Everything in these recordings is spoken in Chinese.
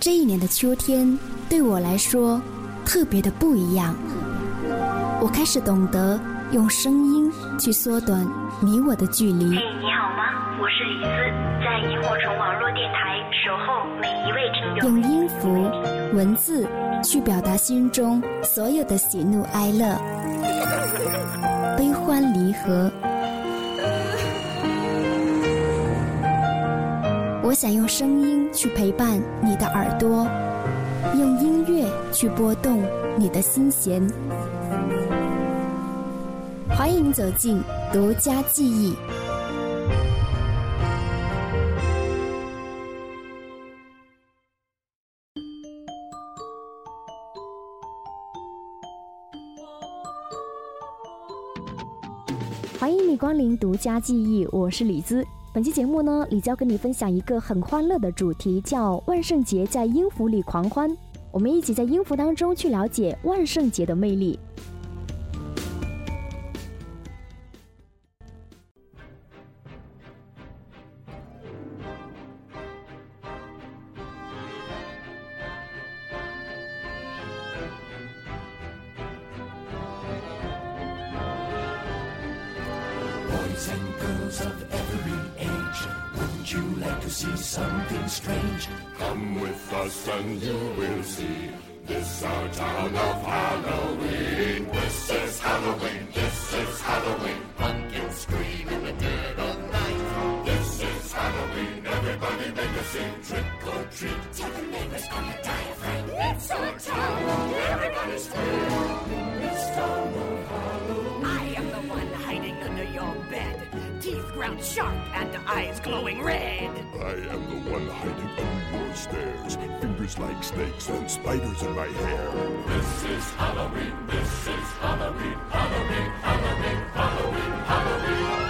这一年的秋天对我来说特别的不一样。我开始懂得用声音去缩短你我的距离。嘿，你好吗？我是李子，在萤火虫网络电台守候每一位听众。用音符、文字去表达心中所有的喜怒哀乐、悲欢离合。我想用声音去陪伴你的耳朵，用音乐去拨动你的心弦。欢迎走进独家记忆。欢迎你光临独家记忆，我是李姿。本期节目呢，李娇跟你分享一个很欢乐的主题，叫万圣节在音符里狂欢。我们一起在音符当中去了解万圣节的魅力。And you will see this our town of Halloween. This is Halloween. This is Halloween. Pumpkins scream in the dead of night. This is Halloween. Everybody make a scene. Trick or treat. Tell the neighbors on your diaphragm. It's our town. Everybody scream. This town Teeth ground sharp and eyes glowing red. I am the one hiding under your stairs. Fingers like snakes and spiders in my hair. This is Halloween. This is Halloween. Halloween. Halloween. Halloween. Halloween.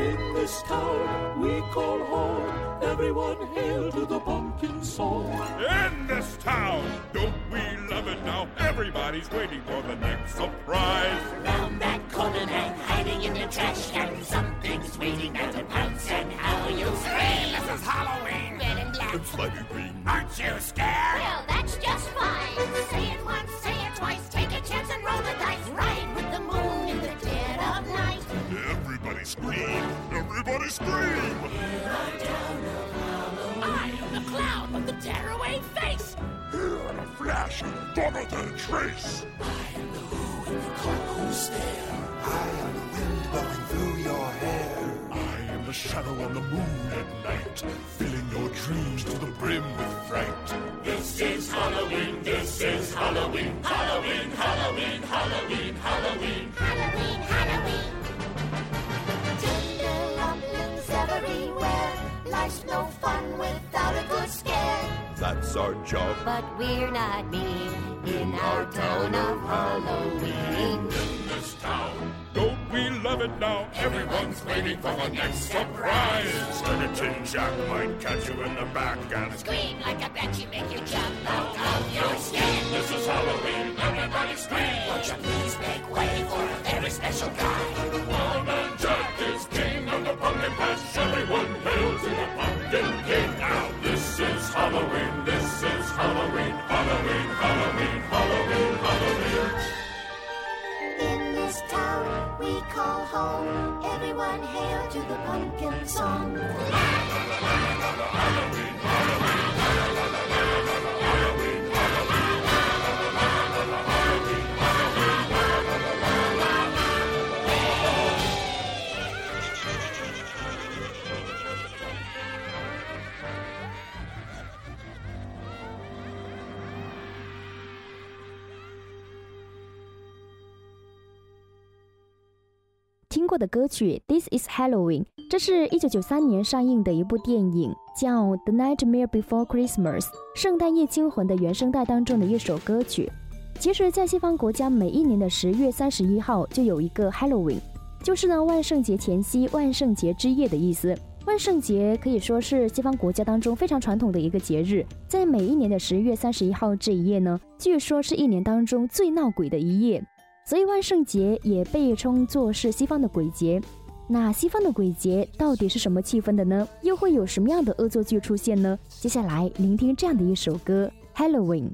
In this town we call home. Everyone hail to the pumpkin song. In this town, don't we love it now? Everybody's waiting for the next surprise. Round that corner and hiding in the trash can. Something's waiting there to pounce and how you scream. This is Halloween. Red and black. It's slimy green. Aren't you scared? Well, that's just fine. Say it once, say it twice. Take a chance and roll the dice. Ride with the moon in the dead of night. Everybody scream. Everybody scream. I am the clown with the tearaway face. Here in a flash, gone without a trace. I am the who in the cold stare. I am the wind blowing through your hair. I am the shadow on the moon at night, filling your dreams to the brim with fright. This is Halloween. This is Halloween. Halloween, Halloween, Halloween, Halloween. Halloween, Halloween. That's our job. But we're not mean in our town of Halloween. In this town, don't we love it now? Everyone's waiting for the next surprise. Tin jack might catch you in the back and Scream like a banshee, make you jump out of your skin. This is Halloween. Everybody scream. Won't you please make way for a very special guy? Everyone hail to the pumpkin song. Halloween. 听过的歌曲《This Is Halloween》，这是一九九三年上映的一部电影，叫《The Nightmare Before Christmas》（圣诞夜惊魂）的原声带当中的一首歌曲。其实，在西方国家，每一年的十月三十一号就有一个 Halloween，就是呢万圣节前夕、万圣节之夜的意思。万圣节可以说是西方国家当中非常传统的一个节日，在每一年的十月三十一号这一夜呢，据说是一年当中最闹鬼的一夜。所以万圣节也被称作是西方的鬼节。那西方的鬼节到底是什么气氛的呢？又会有什么样的恶作剧出现呢？接下来聆听这样的一首歌《Halloween》。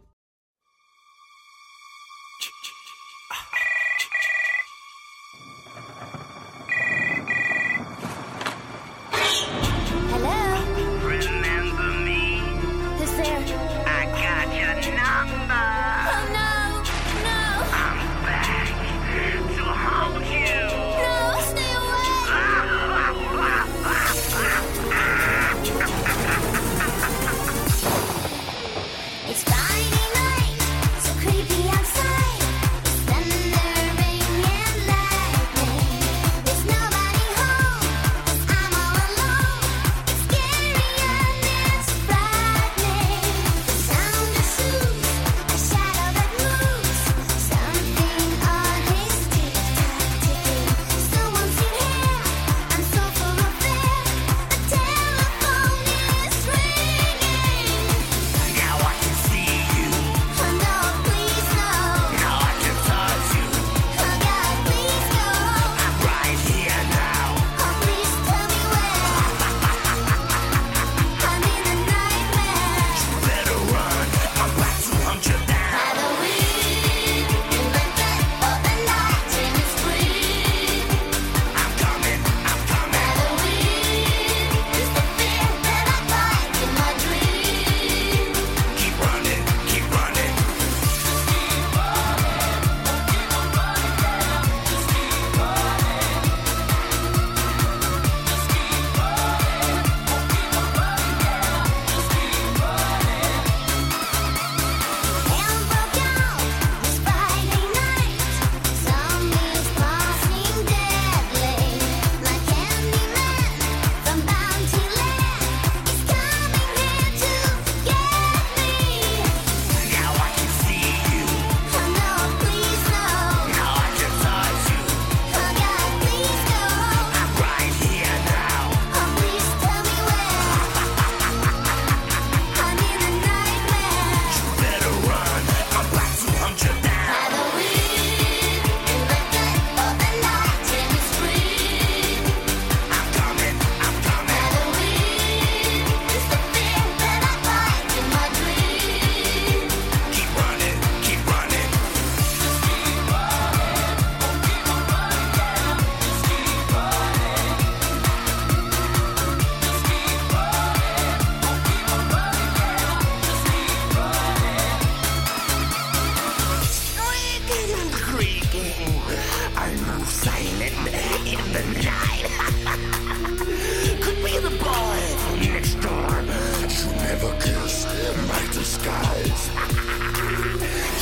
skulls.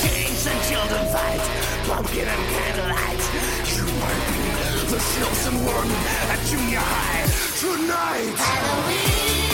Kings and children fight, pumpkin and candlelight. You might be the chosen one at junior high tonight. Halloween.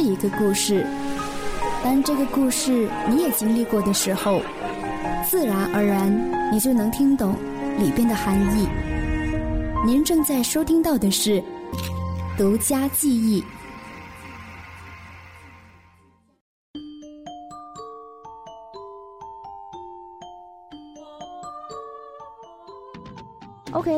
是一个故事，当这个故事你也经历过的时候，自然而然你就能听懂里边的含义。您正在收听到的是独家记忆。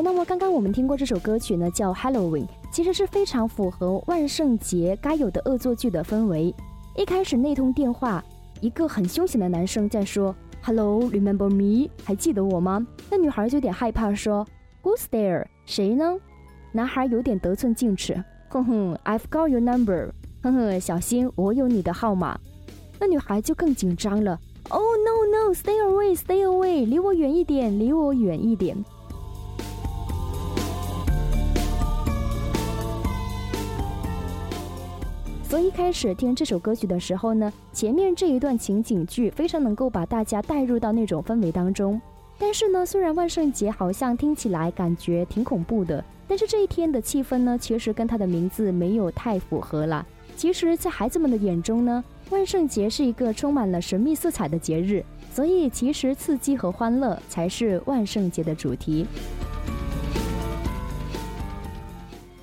那么刚刚我们听过这首歌曲呢，叫 Halloween，其实是非常符合万圣节该有的恶作剧的氛围。一开始那通电话，一个很凶险的男生在说 “Hello，remember me？还记得我吗？”那女孩就有点害怕，说 “Who's there？谁呢？”男孩有点得寸进尺，哼哼，“I've got your number。”哼哼，小心我有你的号码。那女孩就更紧张了。Oh no no, stay away, stay away，离我远一点，离我远一点。所以一开始听这首歌曲的时候呢，前面这一段情景剧非常能够把大家带入到那种氛围当中。但是呢，虽然万圣节好像听起来感觉挺恐怖的，但是这一天的气氛呢，其实跟它的名字没有太符合了。其实，在孩子们的眼中呢，万圣节是一个充满了神秘色彩的节日，所以其实刺激和欢乐才是万圣节的主题。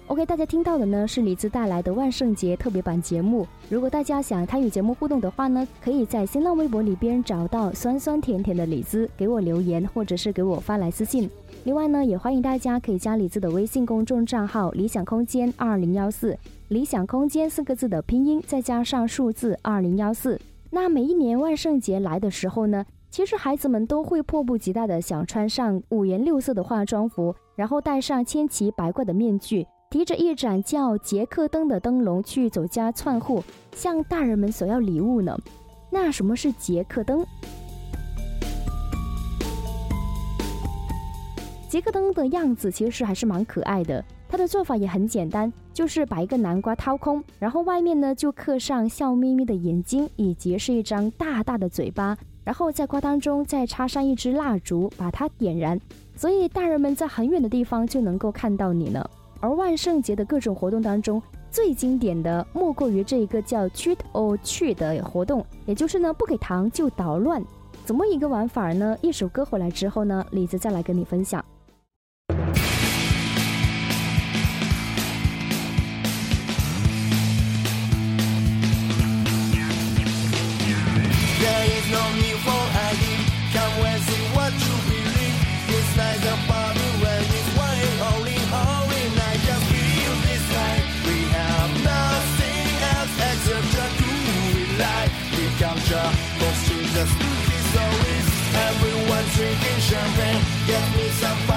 OK，大家听到的呢是李子带来的万圣节特别版节目。如果大家想参与节目互动的话呢，可以在新浪微博里边找到酸酸甜甜的李子，给我留言或者是给我发来私信。另外呢，也欢迎大家可以加李子的微信公众账号“理想空间二零幺四”，理想空间四个字的拼音再加上数字二零幺四。那每一年万圣节来的时候呢，其实孩子们都会迫不及待的想穿上五颜六色的化妆服，然后戴上千奇百怪的面具。提着一盏叫杰克灯的灯笼去走家串户，向大人们索要礼物呢。那什么是杰克灯？杰克灯的样子其实还是蛮可爱的。它的做法也很简单，就是把一个南瓜掏空，然后外面呢就刻上笑眯眯的眼睛，以及是一张大大的嘴巴，然后在瓜当中再插上一支蜡烛，把它点燃，所以大人们在很远的地方就能够看到你呢。而万圣节的各种活动当中，最经典的莫过于这一个叫 “treat or treat” 的活动，也就是呢不给糖就捣乱。怎么一个玩法呢？一首歌回来之后呢，李子再来跟你分享。myself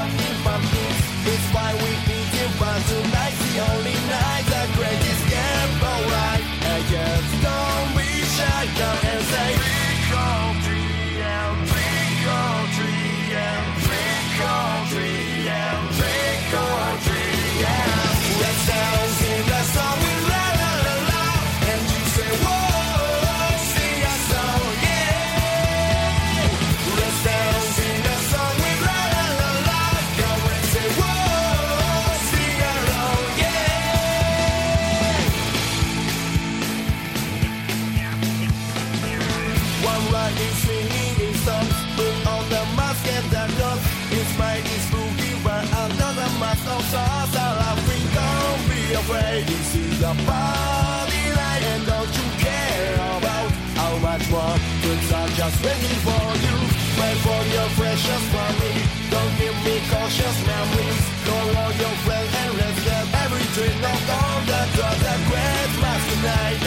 one singing songs. Put on the mask and the gloves. It's mighty spooky but another mask of sauce are laughing don't be afraid. This is a party night and don't you care about how much more goods are just waiting for you. Wait for your precious money. Don't give me cautious memories. Call all your friends and let's get every drink of all the drugs and Christmas tonight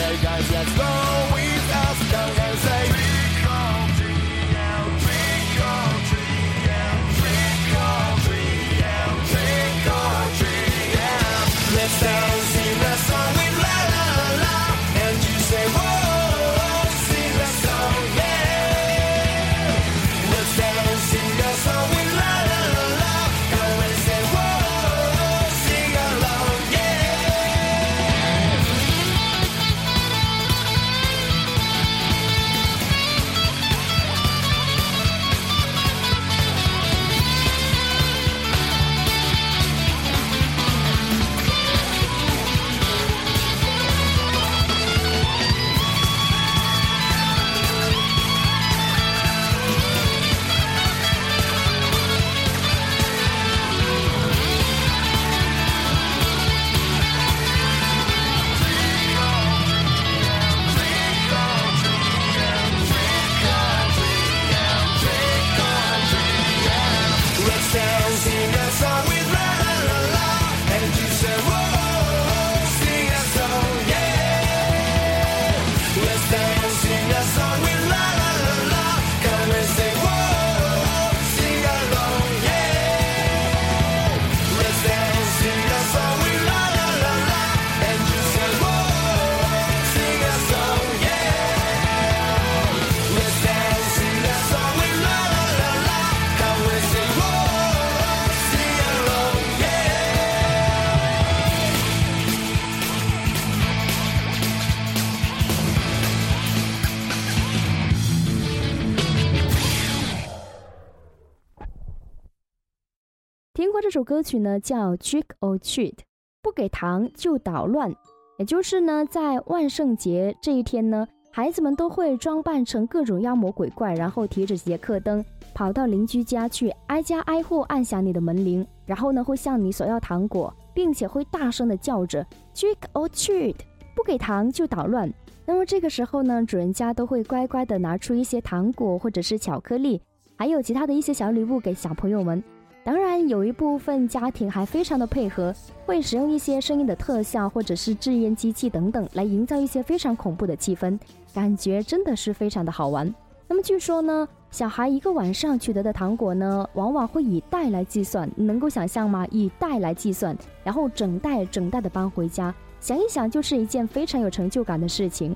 这首歌曲呢，叫 Trick or Treat，不给糖就捣乱。也就是呢，在万圣节这一天呢，孩子们都会装扮成各种妖魔鬼怪，然后提着杰克灯跑到邻居家去，挨家挨户按响你的门铃，然后呢会向你索要糖果，并且会大声的叫着 Trick or Treat，不给糖就捣乱。那么这个时候呢，主人家都会乖乖的拿出一些糖果或者是巧克力，还有其他的一些小礼物给小朋友们。当然，有一部分家庭还非常的配合，会使用一些声音的特效或者是制烟机器等等，来营造一些非常恐怖的气氛，感觉真的是非常的好玩。那么据说呢，小孩一个晚上取得的糖果呢，往往会以袋来计算，能够想象吗？以袋来计算，然后整袋整袋的搬回家，想一想就是一件非常有成就感的事情。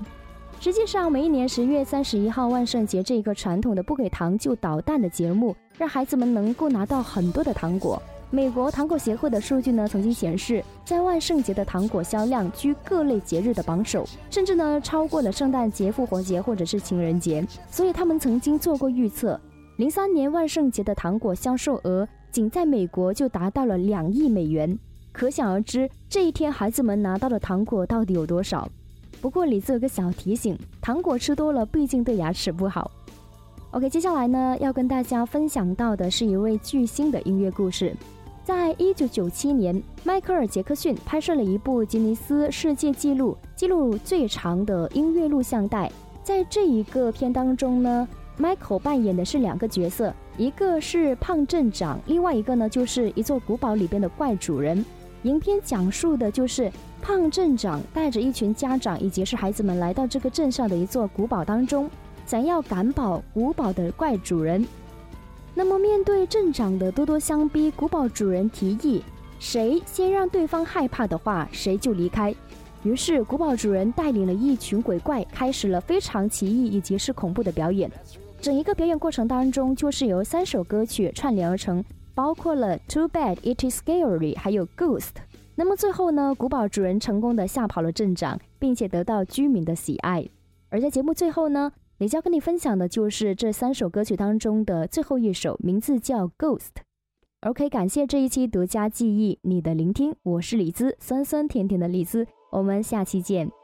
实际上，每一年十月三十一号万圣节这一个传统的不给糖就捣蛋的节目，让孩子们能够拿到很多的糖果。美国糖果协会的数据呢，曾经显示，在万圣节的糖果销量居各类节日的榜首，甚至呢超过了圣诞节、复活节或者是情人节。所以他们曾经做过预测，零三年万圣节的糖果销售额仅在美国就达到了两亿美元，可想而知这一天孩子们拿到的糖果到底有多少。不过李子有个小提醒，糖果吃多了毕竟对牙齿不好。OK，接下来呢要跟大家分享到的是一位巨星的音乐故事。在一九九七年，迈克尔·杰克逊拍摄了一部吉尼斯世界纪录记录最长的音乐录像带。在这一个片当中呢，Michael 扮演的是两个角色，一个是胖镇长，另外一个呢就是一座古堡里边的怪主人。影片讲述的就是胖镇长带着一群家长以及是孩子们来到这个镇上的一座古堡当中，想要赶跑古堡的怪主人。那么面对镇长的咄咄相逼，古堡主人提议，谁先让对方害怕的话，谁就离开。于是古堡主人带领了一群鬼怪，开始了非常奇异以及是恐怖的表演。整一个表演过程当中，就是由三首歌曲串联而成。包括了 Too Bad It Is Scary，还有 Ghost。那么最后呢，古堡主人成功的吓跑了镇长，并且得到居民的喜爱。而在节目最后呢，李娇跟你分享的就是这三首歌曲当中的最后一首，名字叫 Ghost。OK，感谢这一期独家记忆你的聆听，我是李兹，酸酸甜甜的李兹，我们下期见。